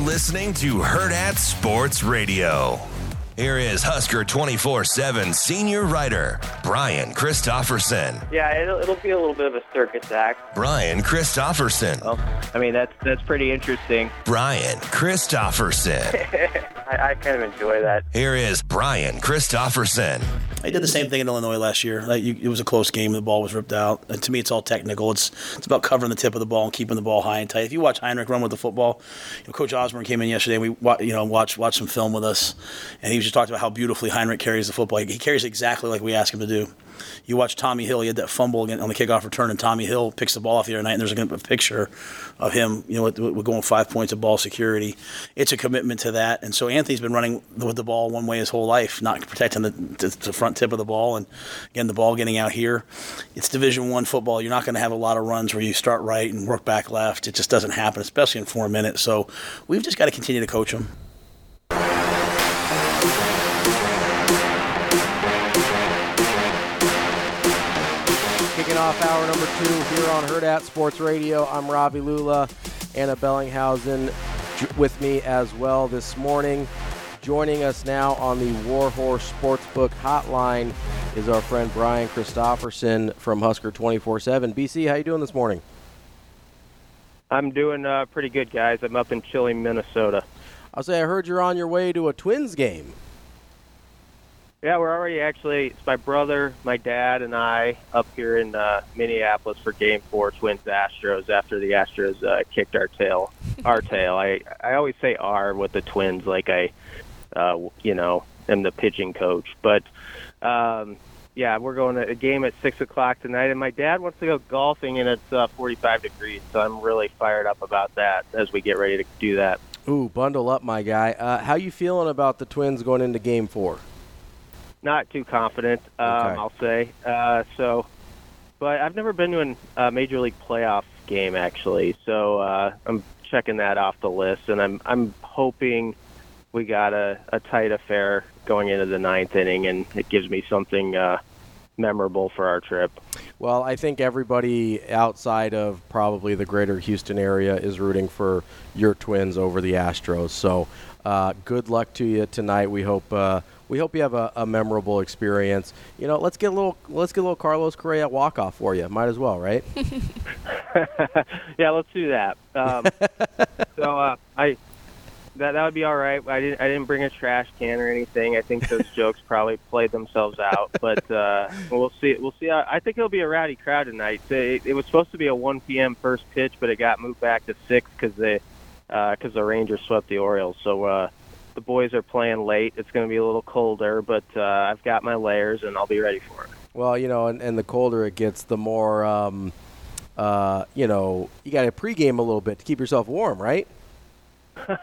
Listening to Hurrdat Sports Radio. Here is Husker 24 7 senior writer, Brian Christopherson. Yeah, it'll, it'll be a little bit of a circus act. Brian Christopherson. Well, I mean, that's that's pretty interesting. Brian Christopherson. I, I kind of enjoy that. Here is Brian Christopherson. I did the same thing in Illinois last year. Like you, it was a close game. The ball was ripped out. And to me, it's all technical. It's it's about covering the tip of the ball and keeping the ball high and tight. If you watch Heinrich run with the football, you know, Coach Osborne came in yesterday. and We wa- you know watched watched some film with us, and he just talked about how beautifully Heinrich carries the football. He carries exactly like we ask him to do. You watch Tommi Hill. He had that fumble again on the kickoff return, and Tommi Hill picks the ball off the other night. And there's a, a picture of him. You know, with, with going five points of ball security. It's a commitment to that. And so Anthony's been running with the ball one way his whole life, not protecting the, the, front tip of the ball, and again the ball getting out here. It's Division One football. You're not going to have a lot of runs where you start right and work back left. It just doesn't happen, especially in four minutes. So we've just got to continue to coach them. Kicking off hour number two here on Hurrdat Sports Radio. I'm Ravi Lulla, Ana Bellinghausen with me as well this morning. Joining us now on the Warhorse Sportsbook Hotline is our friend Brian Christopherson from Husker 24/7. BC, how you doing this morning? I'm doing uh, pretty good, guys. I'm up in chilly Minnesota. I'll say I heard you're on your way to a Twins game. Yeah, we're already actually. It's my brother, my dad, and I up here in uh, Minneapolis for Game Four, Twins Astros. After the Astros uh, kicked our tail, our tail. I I always say "our" with the Twins, like I, uh, you know, am the pitching coach. But um, yeah, we're going to a game at six o'clock tonight, and my dad wants to go golfing, and it's uh, 45 degrees. So I'm really fired up about that as we get ready to do that. Ooh, bundle up, my guy. Uh, how you feeling about the Twins going into Game Four? Not too confident, um, Okay. I'll say. Uh, so, but I've never been to a uh, major league playoff game actually, so uh, I'm checking that off the list, and I'm I'm hoping we got a, a tight affair going into the ninth inning, and it gives me something uh, memorable for our trip. Well, I think everybody outside of probably the greater Houston area is rooting for your Twins over the Astros. So, uh, good luck to you tonight. We hope uh, we hope you have a, a memorable experience. You know, let's get a little let's get a little Carlos Correa walk off for you. Might as well, right? yeah, let's do that. Um, so uh, I that that would be all right. I didn't I didn't bring a trash can or anything. I think those jokes probably played themselves out, but uh, we'll see. We'll see. How, I think it'll be a rowdy crowd tonight. It, it was supposed to be a 1 p.m. first pitch, but it got moved back to six because they because the Rangers swept the Orioles. So. Uh, the boys are playing late. It's going to be a little colder, but uh, I've got my layers and I'll be ready for it. Well, you know, and, and the colder it gets, the more um, uh, you know you got to pregame a little bit to keep yourself warm, right? yeah,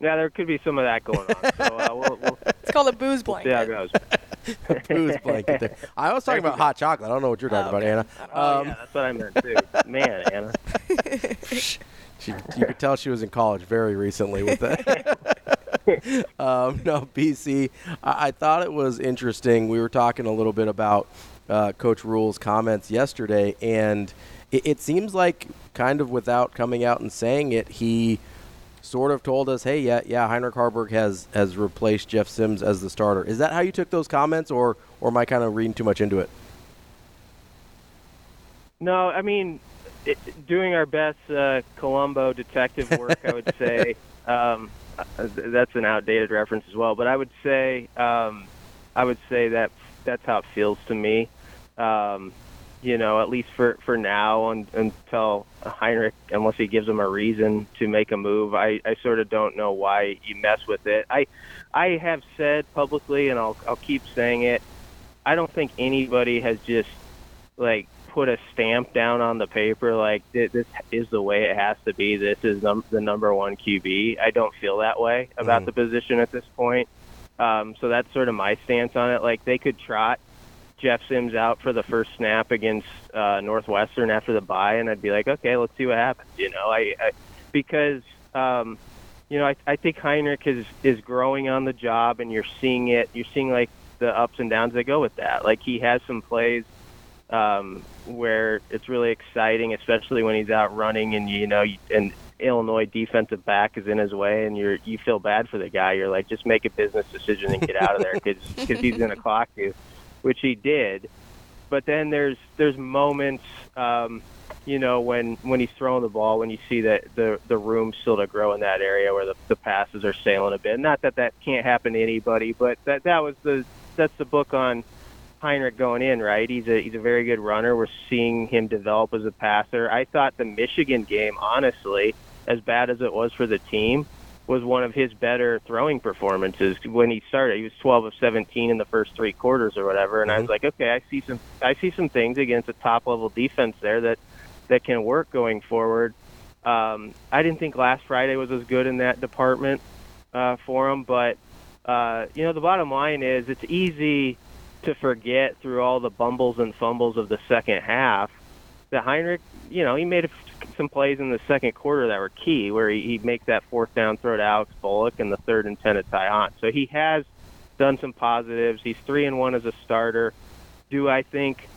there could be some of that going on. So uh, we'll, we'll It's called a booze see how it blanket. goes. Booze blanket. There. I was talking about hot chocolate. I don't know what you're talking about, Ana. Oh, Um, yeah, that's what I meant too. Man, Ana. She, you could tell she was in college very recently with that. um, no, BC. I, I thought it was interesting. We were talking a little bit about uh, Coach Rhule's comments yesterday, and it, it seems like, kind of without coming out and saying it, he sort of told us, "Hey, yeah, yeah, Heinrich Haarberg has has replaced Jeff Sims as the starter." Is that how you took those comments, or or am I kind of reading too much into it? No, I mean, it, doing our best uh, Columbo detective work, I would say. Um, that's an outdated reference as well, but I would say um, I would say that that's how it feels to me. Um, you know, at least for for now, un, until Heinrich, unless he gives him a reason to make a move, I, I sort of don't know why you mess with it. I I have said publicly, and I'll I'll keep saying it. I don't think anybody has just like put a stamp down on the paper like this is the way it has to be. This is num- the number one QB. I don't feel that way about mm. the position at this point. Um, so that's sort of my stance on it. Like they could trot Jeff Sims out for the first snap against uh, Northwestern after the bye, and I'd be like, okay, let's see what happens. You know, I, I because um, you know I, I think Heinrich is is growing on the job, and you're seeing it. You're seeing like the ups and downs that go with that. Like he has some plays um, where it's really exciting, especially when he's out running and you know and Illinois defensive back is in his way, and you're you feel bad for the guy. You're like, just make a business decision and get out of there because he's going to clock you which he did. But then there's there's moments, um, you know, when when he's throwing the ball, when you see that the the room still to grow in that area where the, the passes are sailing a bit. Not that that can't happen to anybody, but that that was the that's the book on Heinrich going in, right? He's a he's a very good runner. We're seeing him develop as a passer. I thought the Michigan game, honestly, as bad as it was for the team, was one of his better throwing performances when he started. He was 12 of 17 in the first three quarters or whatever, and mm-hmm. I was mm-hmm. like, okay, I see some I see some things against a top level defense there that that can work going forward. Um, I didn't think last Friday was as good in that department uh, for him, but uh, you know the bottom line is it's easy to forget through all the bumbles and fumbles of the second half that Heinrich, you know, he made some plays in the second quarter that were key, where he, he makes that fourth down throw to Alex Bullock and the third and ten to Ty Hunt. So he has done some positives. He's three and one as a starter. Do I think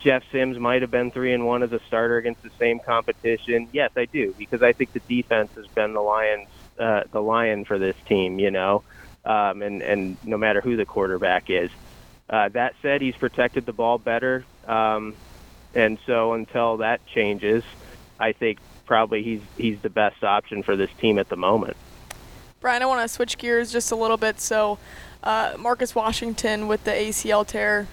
Jeff Sims might have been three and one as a starter against the same competition? Yes, I do, because I think the defense has been the Lions, uh, the lion for this team. You know, um, and and no matter who the quarterback is. Uh, that said, he's protected the ball better, um, and so until that changes, I think probably he's he's the best option for this team at the moment. Brian, I want to switch gears just a little bit. So, uh, Marcus Washington with the ACL tear,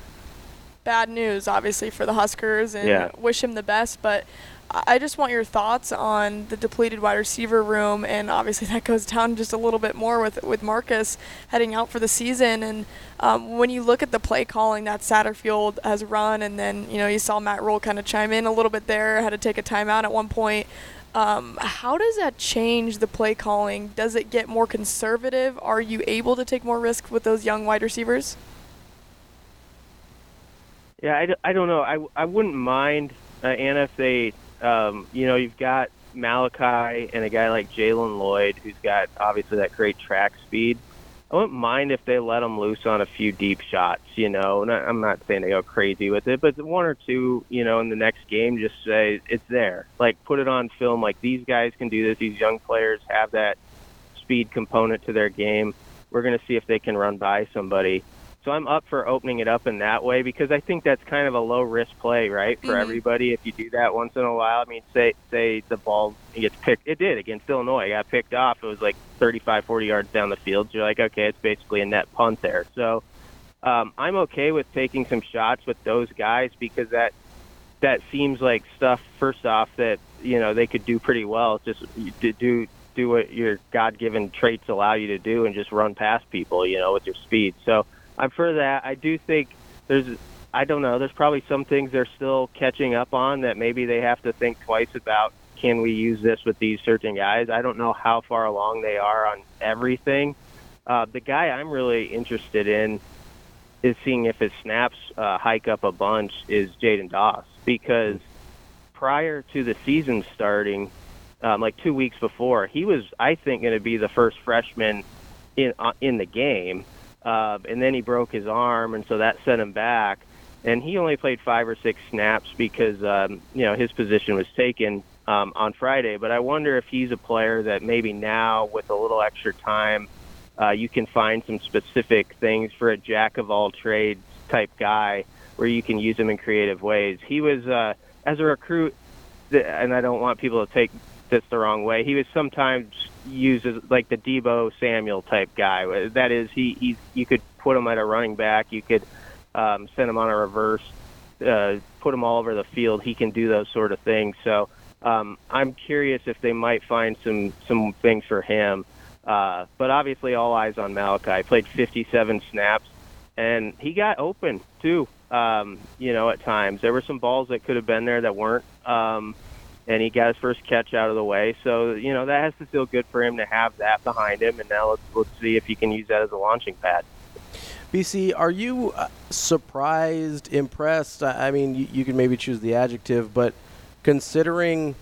bad news obviously for the Huskers, and yeah. wish him the best. But I just want your thoughts on the depleted wide receiver room, and obviously that goes down just a little bit more with with Marcus heading out for the season. And um, when you look at the play calling that Satterfield has run, and then you know you saw Matt Rhule kind of chime in a little bit there, had to take a timeout at one point. Um, how does that change the play calling? Does it get more conservative? Are you able to take more risk with those young wide receivers? Yeah, I don't know. I, I wouldn't mind, uh, Ana, if they um, you know, you've got Malachi and a guy like Jaylen Lloyd, who's got obviously that great track speed. I wouldn't mind if they let him loose on a few deep shots. You know, not, I'm not saying they go crazy with it, but one or two, you know, in the next game, just say it's there. Like put it on film. Like these guys can do this. These young players have that speed component to their game. We're going to see if they can run by somebody. So I'm up for opening it up in that way because I think that's kind of a low risk play, right, for mm-hmm. everybody. If you do that once in a while, I mean, say say the ball gets picked, it did against Illinois, it got picked off. It was like 35, 40 yards down the field. You're like, okay, it's basically a net punt there. So um, I'm okay with taking some shots with those guys because that that seems like stuff. First off, that you know they could do pretty well. Just to do do what your God-given traits allow you to do and just run past people, you know, with your speed. So I'm for that. I do think there's I don't know. There's probably some things they're still catching up on that maybe they have to think twice about. Can we use this with these certain guys? I don't know how far along they are on everything. Uh, the guy I'm really interested in is seeing if his snaps uh, hike up a bunch is Jaidyn Doss because prior to the season starting, um, like two weeks before, he was I think going to be the first freshman in uh, in the game uh, and then he broke his arm, and so that set him back. And he only played five or six snaps because um, you know his position was taken um, on Friday. But I wonder if he's a player that maybe now, with a little extra time, uh, you can find some specific things for a jack of all trades type guy where you can use him in creative ways. He was uh, as a recruit and I don't want people to take this the wrong way. He was sometimes used as like the Deebo Samuel type guy. That is, he, he you could put him at a running back, you could um, send him on a reverse, uh, put him all over the field. He can do those sort of things. So um, I'm curious if they might find some some things for him. Uh, but obviously, all eyes on Malachi. Played 57 snaps, and he got open too. Um, you know, at times there were some balls that could have been there that weren't. Um, and he got his first catch out of the way. So you know that has to feel good for him to have that behind him. And now let's let's see if he can use that as a launching pad. BC, are you uh, surprised, impressed? I mean, you, you can maybe choose the adjective, but considering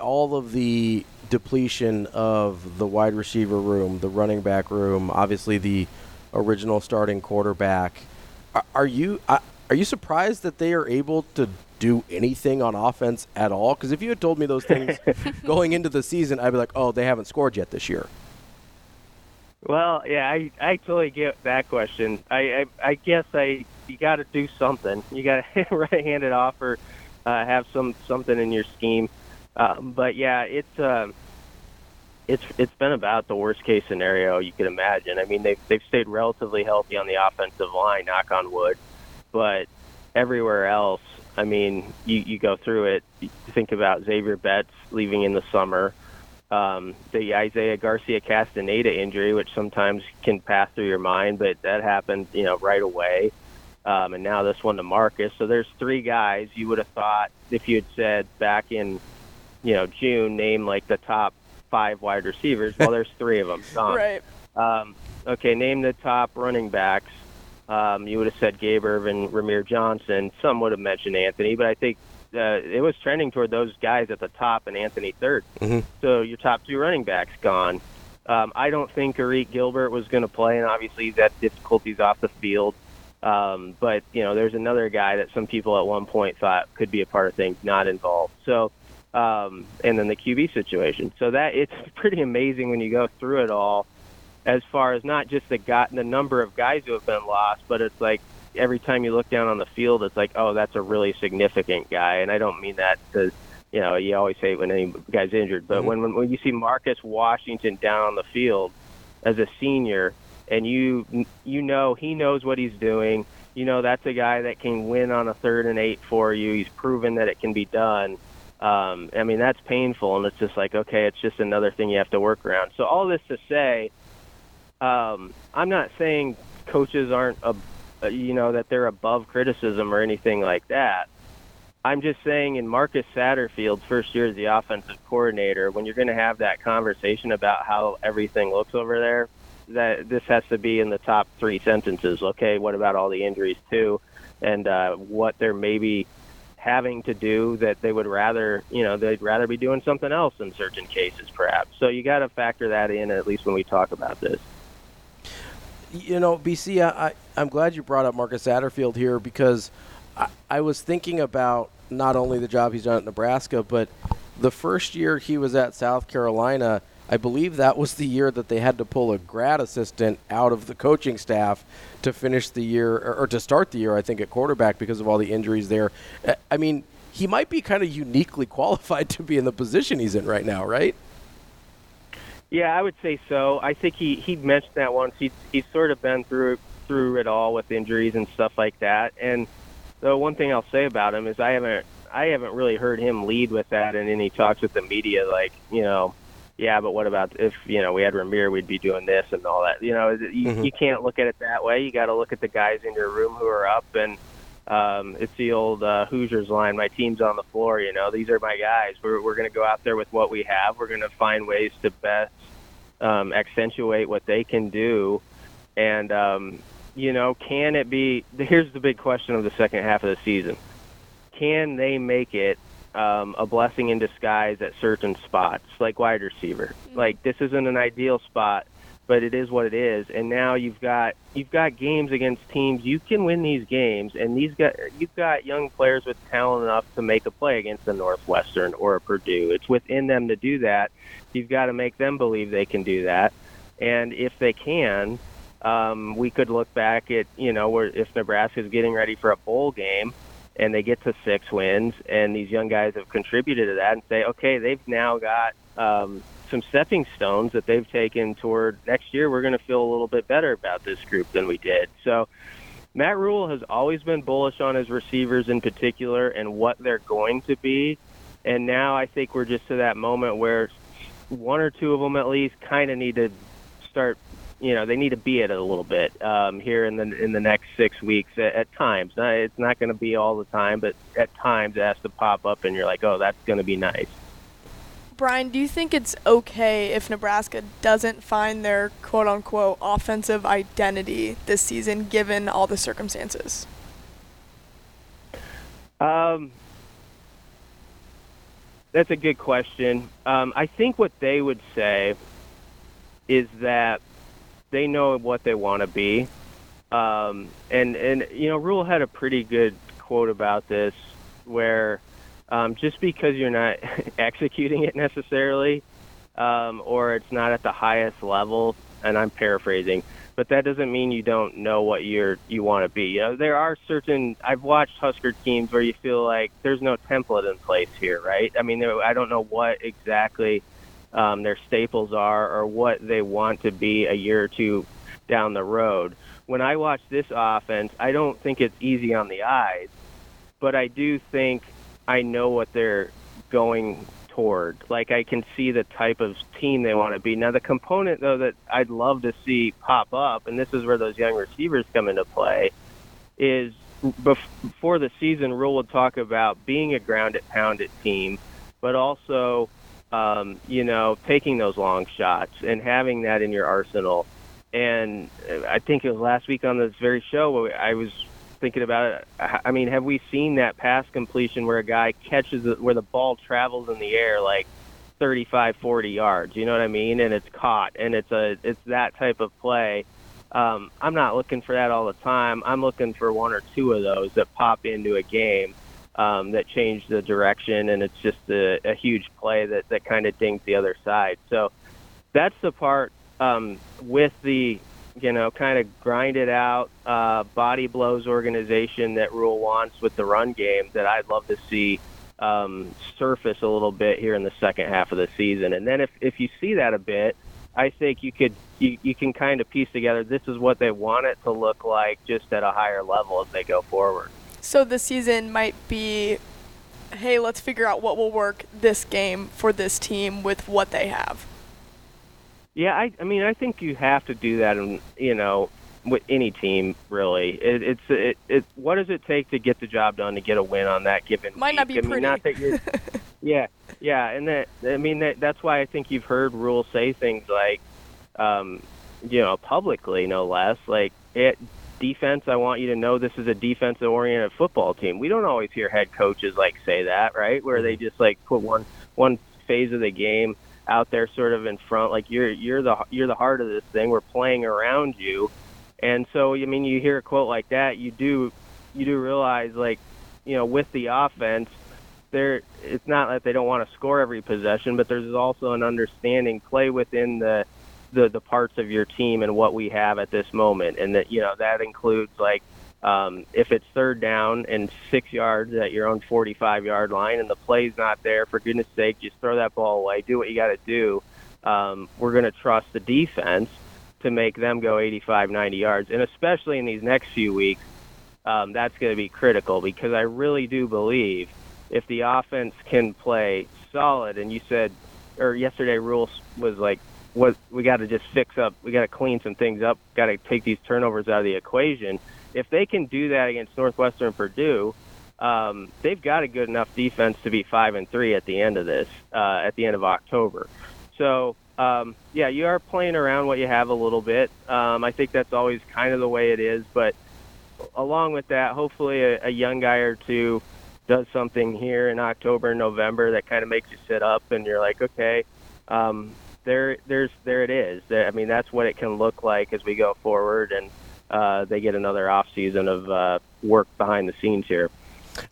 all of the depletion of the wide receiver room, the running back room, obviously the original starting quarterback, are, are you uh, are you surprised that they are able to do anything on offense at all? Because if you had told me those things going into the season, I'd be like, oh, they haven't scored yet this year. Well, yeah, I I totally get that question. I I, I guess I you got to do something. You got to hand it off or uh, have some something in your scheme. Um, but yeah, it's um, it's it's been about the worst case scenario you could imagine. I mean, they've they've stayed relatively healthy on the offensive line, knock on wood, but everywhere else, I mean, you, you go through it. You think about Xavier Betts leaving in the summer, um, the Isaiah Garcia Castaneda injury, which sometimes can pass through your mind, but that happened, you know, right away. Um, and now this one to Marcus. So there's three guys you would have thought if you had said back in, you know, June, name like the top five wide receivers. Well, there's three of them. Gone. Right. Um, okay, name the top running backs um, you would have said Gabe Ervin, Rahmir Johnson. Some would have mentioned Anthony, but I think uh, it was trending toward those guys at the top and Anthony 3rd mm-hmm. So your top two running backs gone. Um, I don't think Arik Gilbert was going to play, and obviously he's had difficulties off the field. Um, but you know, there's another guy that some people at one point thought could be a part of things, not involved. So, um, and then the QB situation. So that it's pretty amazing when you go through it all as far as not just the guy, the number of guys who have been lost, but it's like every time you look down on the field, it's like, oh, that's a really significant guy. And I don't mean that to, you know, you always say when any guy's injured, but mm-hmm. when, when when you see Marcus Washington down on the field as a senior, and you you know he knows what he's doing. You know that's a guy that can win on a third and eight for you. He's proven that it can be done. Um, I mean that's painful, and it's just like okay, it's just another thing you have to work around. So all this to say, um, I'm not saying coaches aren't, a, you know, that they're above criticism or anything like that. I'm just saying in Marcus Satterfield's first year as the offensive coordinator, when you're going to have that conversation about how everything looks over there, that this has to be in the top three sentences. Okay, what about all the injuries too, and uh, what they're maybe having to do that they would rather, you know, they'd rather be doing something else in certain cases, perhaps. So you got to factor that in at least when we talk about this you know, BC, I, I'm glad you brought up Marcus Satterfield here because I, I was thinking about not only the job he's done at Nebraska, but the first year he was at South Carolina, I believe that was the year that they had to pull a grad assistant out of the coaching staff to finish the year or, or to start the year, I think, at quarterback because of all the injuries there. I mean, he might be kind of uniquely qualified to be in the position he's in right now, right? Yeah, I would say so. I think he he mentioned that once. He's he's sort of been through through it all with injuries and stuff like that. And the one thing I'll say about him is I haven't I haven't really heard him lead with that in any talks with the media. Like you know, yeah, but what about if you know we had Rahmir, we'd be doing this and all that. You know, you, mm-hmm. you can't look at it that way. You got to look at the guys in your room who are up and. Um, it's the old uh, Hoosiers line. My team's on the floor. You know, these are my guys. We're we're going to go out there with what we have. We're going to find ways to best um, accentuate what they can do. And, um, you know, can it be? Here's the big question of the second half of the season can they make it um, a blessing in disguise at certain spots, like wide receiver? Mm-hmm. Like, this isn't an ideal spot but it is what it is. And now you've got you've got games against teams you can win these games, and these got you've got young players with talent enough to make a play against a Northwestern or a Purdue. It's within them to do that. You've got to make them believe they can do that, and if they can. Um, we could look back at, you know, where if Nebraska's getting ready for a bowl game, and they get to six wins, and these young guys have contributed to that, and say, okay, they've now got um, some stepping stones that they've taken toward next year. We're going to feel a little bit better about this group than we did. So. Matt Rhule has always been bullish on his receivers in particular and what they're going to be. And now I think we're just to that moment where one or two of them at least kind of need to start you know they need to be it a little bit um, here in the in the next six weeks at, at times. It's not going to be all the time, but at times it has to pop up, and you're like, oh, that's going to be nice. Brian, do you think it's okay if Nebraska doesn't find their quote unquote offensive identity this season given all the circumstances? Um, that's a good question. Um, I think what they would say is that they know what they want to be. Um, and, and, you know, Rhule had a pretty good quote about this where um, just because you're not executing it necessarily, um, or it's not at the highest level, and I'm paraphrasing, but that doesn't mean you don't know what you're you want to be. You know, there are certain I've watched Husker teams where you feel like there's no template in place here, right? I mean, I don't know what exactly um, their staples are or what they want to be a year or two down the road. When I watch this offense, I don't think it's easy on the eyes, but I do think I know what they're going toward. Like I can see the type of team they want to be. Now the component though that I'd love to see pop up, and this is where those young receivers come into play, is before the season, Rhule would talk about being a grounded, pounded team, but also, um, you know, taking those long shots and having that in your arsenal. And I think it was last week on this very show I was thinking about it. I mean, have we seen that pass completion where a guy catches it, where the ball travels in the air like 35, 40 yards? You know what I mean? And it's caught, and it's a it's that type of play. Um, I'm not looking for that all the time. I'm looking for one or two of those that pop into a game um, that change the direction, and it's just a, a huge play that that kind of dings the other side. So that's the part um, with the you know, kind of grind it out, uh, body blows organization that Rhule wants with the run game that I'd love to see um, surface a little bit here in the second half of the season. And then if, if you see that a bit, I think you could you, you can kind of piece together this is what they want it to look like just at a higher level as they go forward. So the season might be hey, let's figure out what will work this game for this team with what they have. Yeah, I, I mean, I think you have to do that, in, you know, with any team really. It, it's it, it. What does it take to get the job done to get a win on that given? Might week? not be I pretty. Mean, not that you're, yeah, yeah, and that I mean that that's why I think you've heard Rhule say things like, um, you know, publicly no less, like it defense. I want you to know this is a defensive oriented football team. We don't always hear head coaches like say that, right? Where they mm-hmm. just like put one one phase of the game out there sort of in front like you're you're the you're the heart of this thing. We're playing around you. And so i mean you hear a quote like that you do you do realize like you know with the offense there it's not that they don't want to score every possession but there's also an understanding play within the the the parts of your team and what we have at this moment. And that you know that includes like um, if it's third down and six yards at your own 45 yard line and the play's not there, for goodness sake, just throw that ball away. Do what you got to do. Um, we're going to trust the defense to make them go 85, 90 yards. And especially in these next few weeks, um, that's going to be critical because I really do believe if the offense can play solid, and you said, or yesterday, Rhule's was like, what we got to just fix up, we got to clean some things up, got to take these turnovers out of the equation if they can do that against Northwestern Purdue, um, they've got a good enough defense to be five and three at the end of this, uh, at the end of October. So um, yeah, you are playing around what you have a little bit. Um, I think that's always kind of the way it is, but along with that, hopefully a, a young guy or two does something here in October and November that kind of makes you sit up and you're like, okay, um, there, there's, there it is. I mean, that's what it can look like as we go forward. And, uh, they get another off season of uh, work behind the scenes here.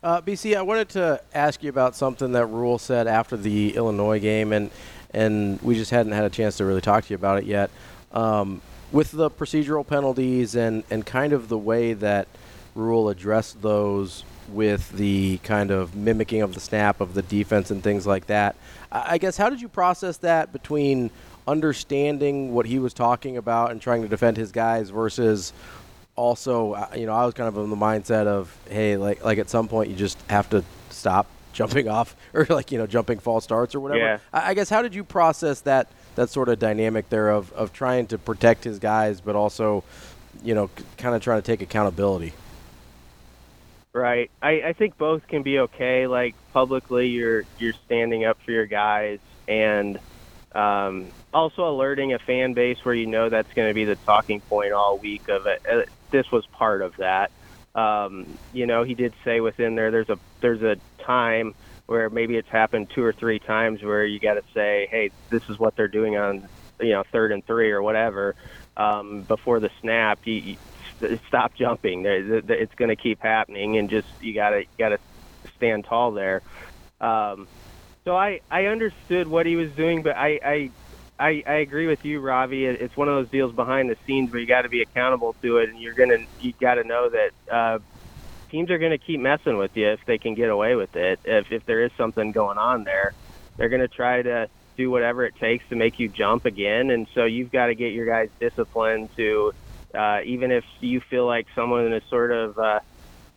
Uh, BC, I wanted to ask you about something that Rhule said after the Illinois game, and and we just hadn't had a chance to really talk to you about it yet. Um, with the procedural penalties and, and kind of the way that Rhule addressed those with the kind of mimicking of the snap of the defense and things like that. I guess how did you process that between understanding what he was talking about and trying to defend his guys versus also, uh, you know, I was kind of in the mindset of, hey, like like at some point you just have to stop jumping off or like you know jumping false starts or whatever. Yeah. I, I guess how did you process that that sort of dynamic there of of trying to protect his guys, but also, you know, kind of trying to take accountability. Right. I, I think both can be okay. Like publicly, you're you're standing up for your guys, and um, also alerting a fan base where you know that's going to be the talking point all week of it. Uh, this was part of that. Um, you know, he did say within there, there's a there's a time where maybe it's happened two or three times where you got to say, hey, this is what they're doing on you know third and three or whatever um, before the snap. You, you stop jumping. It's going to keep happening, and just you got to got to stand tall there. Um, so I I understood what he was doing, but I I I, I agree with you, Ravi. It's one of those deals behind the scenes where you got to be accountable to it, and you're gonna you got to know that uh, teams are to keep messing with you if they can get away with it. If if there is something going on there, they're to try to do whatever it takes to make you jump again, and so you've got to get your guys disciplined to uh, even if you feel like someone is sort of uh,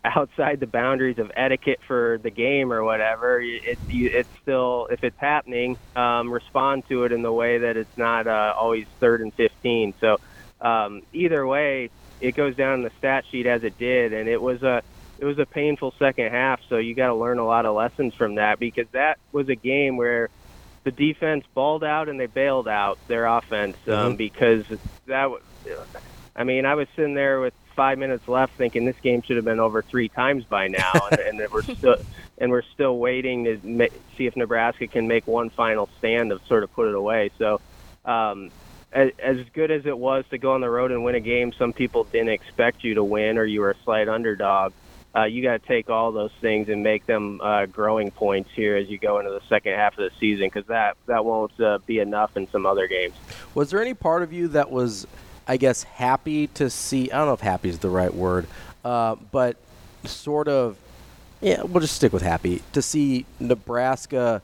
outside the boundaries of etiquette for the game or whatever, it, you, it's still if it's happening, um, respond to it in the way that it's not uh, always third and 15. So um, either way, it goes down in the stat sheet as it did, and it was a it was a painful second half. So you got to learn a lot of lessons from that because that was a game where the defense balled out and they bailed out their offense um, mm-hmm. because that I mean, I was sitting there with five minutes left, thinking this game should have been over three times by now, and, and we're still and we're still waiting to ma- see if Nebraska can make one final stand to sort of put it away. So, um, as, as good as it was to go on the road and win a game, some people didn't expect you to win, or you were a slight underdog. Uh, you got to take all those things and make them uh, growing points here as you go into the second half of the season, because that that won't uh, be enough in some other games. Was there any part of you that was I guess, happy to see. I don't know if happy is the right word, uh, but sort of, yeah, we'll just stick with happy to see Nebraska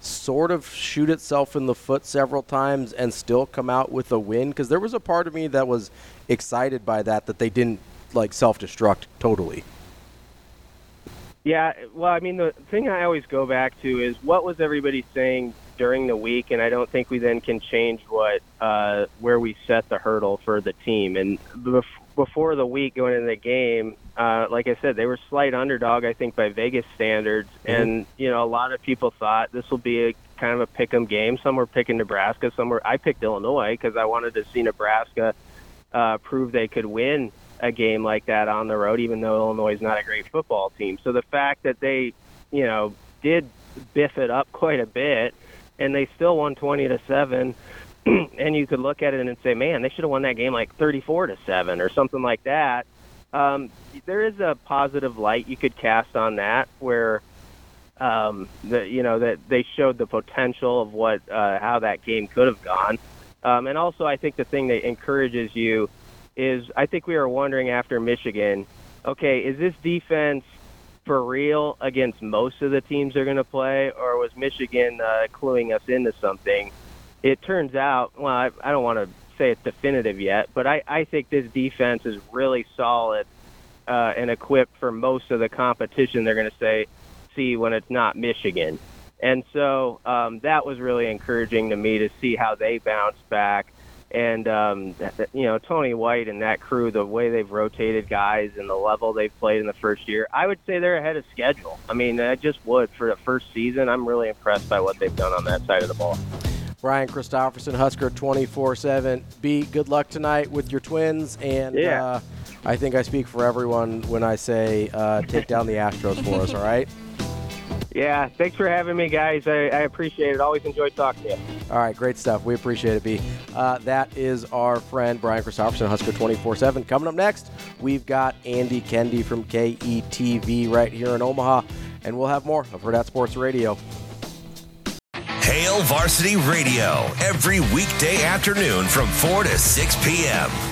sort of shoot itself in the foot several times and still come out with a win. Because there was a part of me that was excited by that, that they didn't like self destruct totally. Yeah, well, I mean, the thing I always go back to is what was everybody saying during the week, and I don't think we then can change what uh, where we set the hurdle for the team. And bef- before the week going into the game, uh, like I said, they were slight underdog, I think, by Vegas standards, mm-hmm. and you know a lot of people thought this will be a kind of a pick 'em game. Some were picking Nebraska, some were I picked Illinois because I wanted to see Nebraska uh, prove they could win a game like that on the road, even though Illinois is not a great football team. So the fact that they, you know, did biff it up quite a bit and they still won 20 to 7 and you could look at it and say man they should have won that game like 34 to 7 or something like that. Um, there is a positive light you could cast on that where um, you know that they showed the potential of what uh, how that game could have gone. Um, and also I think the thing that encourages you is I think we were wondering after Michigan okay is this defense for real against most of the teams they're going to play, or was Michigan uh, cluing us into something? It turns out, well, I, I don't want to say it's definitive yet, but I, I think this defense is really solid uh, and equipped for most of the competition they're going to say see when it's not Michigan. And so um, that was really encouraging to me to see how they bounced back and um, you know Tony White and that crew, the way they've rotated guys and the level they've played in the first year, I would say they're ahead of schedule. I mean, I just would for the first season. I'm really impressed by what they've done on that side of the ball. Brian Christopherson, Husker 24/7. B, good luck tonight with your Twins, and yeah. uh, I think I speak for everyone when I say uh, take down the Astros for us. All right. Yeah, thanks for having me, guys. I, I, appreciate it. Always enjoy talking to you. All right, great stuff. We appreciate it, B. Uh, that is our friend Brian Christopherson, Husker 24 7. Coming up next, we've got Andy Kendeigh from KETV right here in Omaha, and we'll have more of Hurrdat Sports Radio. Hail Varsity Radio every weekday afternoon from 4 to 6 p.m.